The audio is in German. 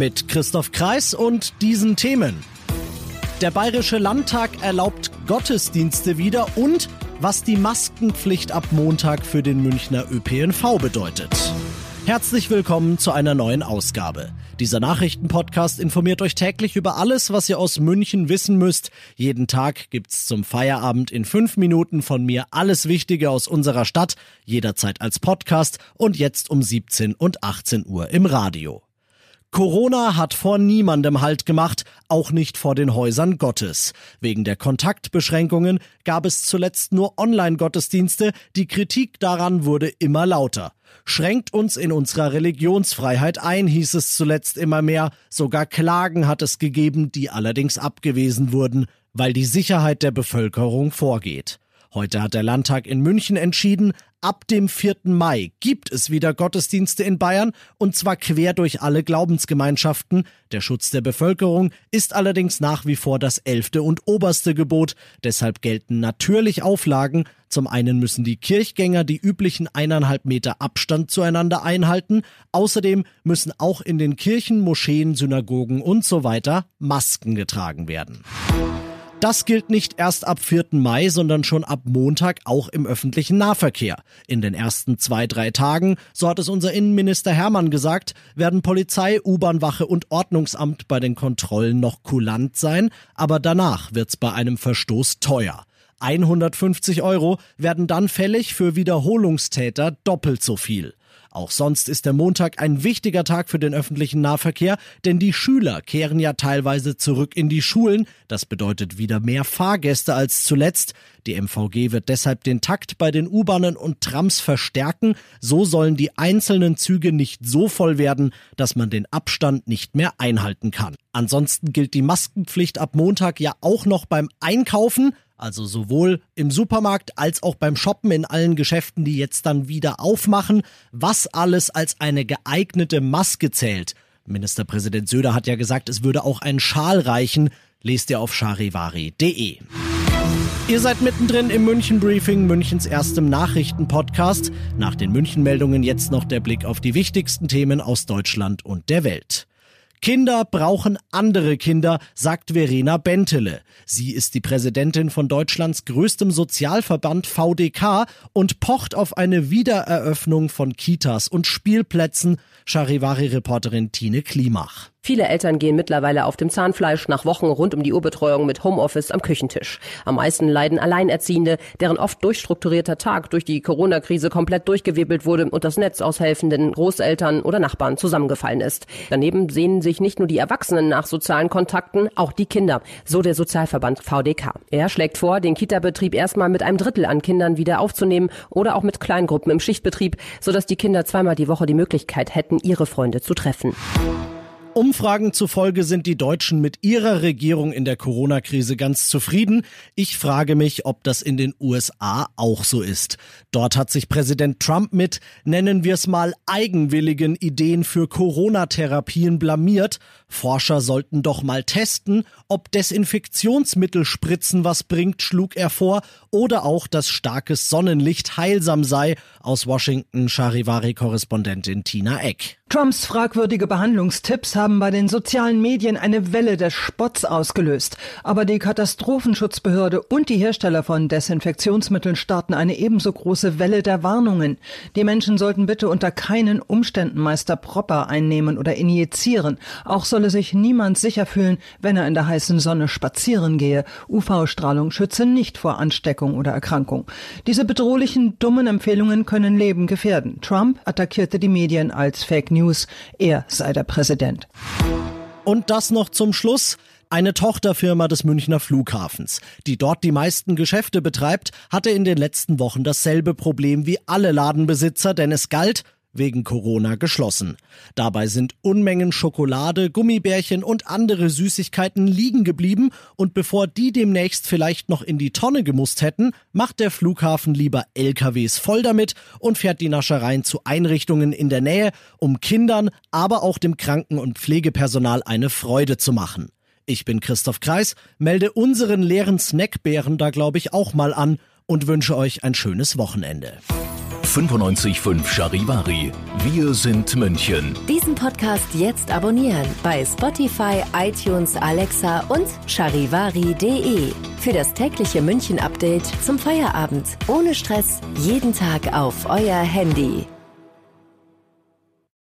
Mit Christoph Kreis und diesen Themen. Der Bayerische Landtag erlaubt Gottesdienste wieder und was die Maskenpflicht ab Montag für den Münchner ÖPNV bedeutet. Herzlich willkommen zu einer neuen Ausgabe. Dieser Nachrichtenpodcast informiert euch täglich über alles, was ihr aus München wissen müsst. Jeden Tag gibt's zum Feierabend in fünf Minuten von mir alles Wichtige aus unserer Stadt, jederzeit als Podcast und jetzt um 17 und 18 Uhr im Radio. Corona hat vor niemandem Halt gemacht, auch nicht vor den Häusern Gottes. Wegen der Kontaktbeschränkungen gab es zuletzt nur Online-Gottesdienste, die Kritik daran wurde immer lauter. Schränkt uns in unserer Religionsfreiheit ein, hieß es zuletzt immer mehr, sogar Klagen hat es gegeben, die allerdings abgewiesen wurden, weil die Sicherheit der Bevölkerung vorgeht. Heute hat der Landtag in München entschieden, ab dem 4. Mai gibt es wieder Gottesdienste in Bayern und zwar quer durch alle Glaubensgemeinschaften. Der Schutz der Bevölkerung ist allerdings nach wie vor das elfte und oberste Gebot. Deshalb gelten natürlich Auflagen. Zum einen müssen die Kirchgänger die üblichen eineinhalb Meter Abstand zueinander einhalten. Außerdem müssen auch in den Kirchen, Moscheen, Synagogen und so weiter Masken getragen werden. Das gilt nicht erst ab 4. Mai, sondern schon ab Montag auch im öffentlichen Nahverkehr. In den ersten zwei, drei Tagen, so hat es unser Innenminister Hermann gesagt, werden Polizei, U-Bahn-Wache und Ordnungsamt bei den Kontrollen noch kulant sein, aber danach wird's bei einem Verstoß teuer. 150 Euro werden dann fällig für Wiederholungstäter doppelt so viel. Auch sonst ist der Montag ein wichtiger Tag für den öffentlichen Nahverkehr, denn die Schüler kehren ja teilweise zurück in die Schulen. Das bedeutet wieder mehr Fahrgäste als zuletzt. Die MVG wird deshalb den Takt bei den U-Bahnen und Trams verstärken. So sollen die einzelnen Züge nicht so voll werden, dass man den Abstand nicht mehr einhalten kann. Ansonsten gilt die Maskenpflicht ab Montag ja auch noch beim Einkaufen. Also sowohl im Supermarkt als auch beim Shoppen in allen Geschäften, die jetzt dann wieder aufmachen, was alles als eine geeignete Maske zählt. Ministerpräsident Söder hat ja gesagt, es würde auch ein Schal reichen. Lest ihr auf charivari.de. Ihr seid mittendrin im München Briefing, Münchens erstem Nachrichtenpodcast. Nach den München Meldungen jetzt noch der Blick auf die wichtigsten Themen aus Deutschland und der Welt. Kinder brauchen andere Kinder, sagt Verena Bentele. Sie ist die Präsidentin von Deutschlands größtem Sozialverband VDK und pocht auf eine Wiedereröffnung von Kitas und Spielplätzen, Charivari-Reporterin Tine Klimach. Viele Eltern gehen mittlerweile auf dem Zahnfleisch nach Wochen rund um die Uhrbetreuung mit Homeoffice am Küchentisch. Am meisten leiden Alleinerziehende, deren oft durchstrukturierter Tag durch die Corona-Krise komplett durchgewirbelt wurde und das Netz aus helfenden Großeltern oder Nachbarn zusammengefallen ist. Daneben sehnen sich nicht nur die Erwachsenen nach sozialen Kontakten, auch die Kinder, so der Sozialverband VDK. Er schlägt vor, den Kita-Betrieb erstmal mit einem Drittel an Kindern wieder aufzunehmen oder auch mit Kleingruppen im Schichtbetrieb, sodass die Kinder zweimal die Woche die Möglichkeit hätten, ihre Freunde zu treffen. Umfragen zufolge sind die Deutschen mit ihrer Regierung in der Corona-Krise ganz zufrieden. Ich frage mich, ob das in den USA auch so ist. Dort hat sich Präsident Trump mit, nennen wir es mal, eigenwilligen Ideen für Corona-Therapien blamiert. Forscher sollten doch mal testen, ob Desinfektionsmittel spritzen was bringt, schlug er vor, oder auch, dass starkes Sonnenlicht heilsam sei. Aus Washington Charivari-Korrespondentin Tina Eck. Trumps fragwürdige Behandlungstipps haben bei den sozialen Medien eine Welle des Spotts ausgelöst. Aber die Katastrophenschutzbehörde und die Hersteller von Desinfektionsmitteln starten eine ebenso große Welle der Warnungen. Die Menschen sollten bitte unter keinen Umständen Meister Proper einnehmen oder injizieren. Auch solle sich niemand sicher fühlen, wenn er in der heißen Sonne spazieren gehe. UV-Strahlung schütze nicht vor Ansteckung oder Erkrankung. Diese bedrohlichen, dummen Empfehlungen können Leben gefährden. Trump attackierte die Medien als Fake News. News, er sei der Präsident. Und das noch zum Schluss. Eine Tochterfirma des Münchner Flughafens, die dort die meisten Geschäfte betreibt, hatte in den letzten Wochen dasselbe Problem wie alle Ladenbesitzer, denn es galt, wegen Corona geschlossen. Dabei sind Unmengen Schokolade, Gummibärchen und andere Süßigkeiten liegen geblieben und bevor die demnächst vielleicht noch in die Tonne gemusst hätten, macht der Flughafen lieber LKWs voll damit und fährt die Naschereien zu Einrichtungen in der Nähe, um Kindern, aber auch dem Kranken- und Pflegepersonal eine Freude zu machen. Ich bin Christoph Kreis, melde unseren leeren Snackbären da glaube ich auch mal an und wünsche euch ein schönes Wochenende. 95.5 Charivari. Wir sind München. Diesen Podcast jetzt abonnieren bei Spotify, iTunes, Alexa und charivari.de. Für das tägliche München-Update zum Feierabend. Ohne Stress, jeden Tag auf euer Handy.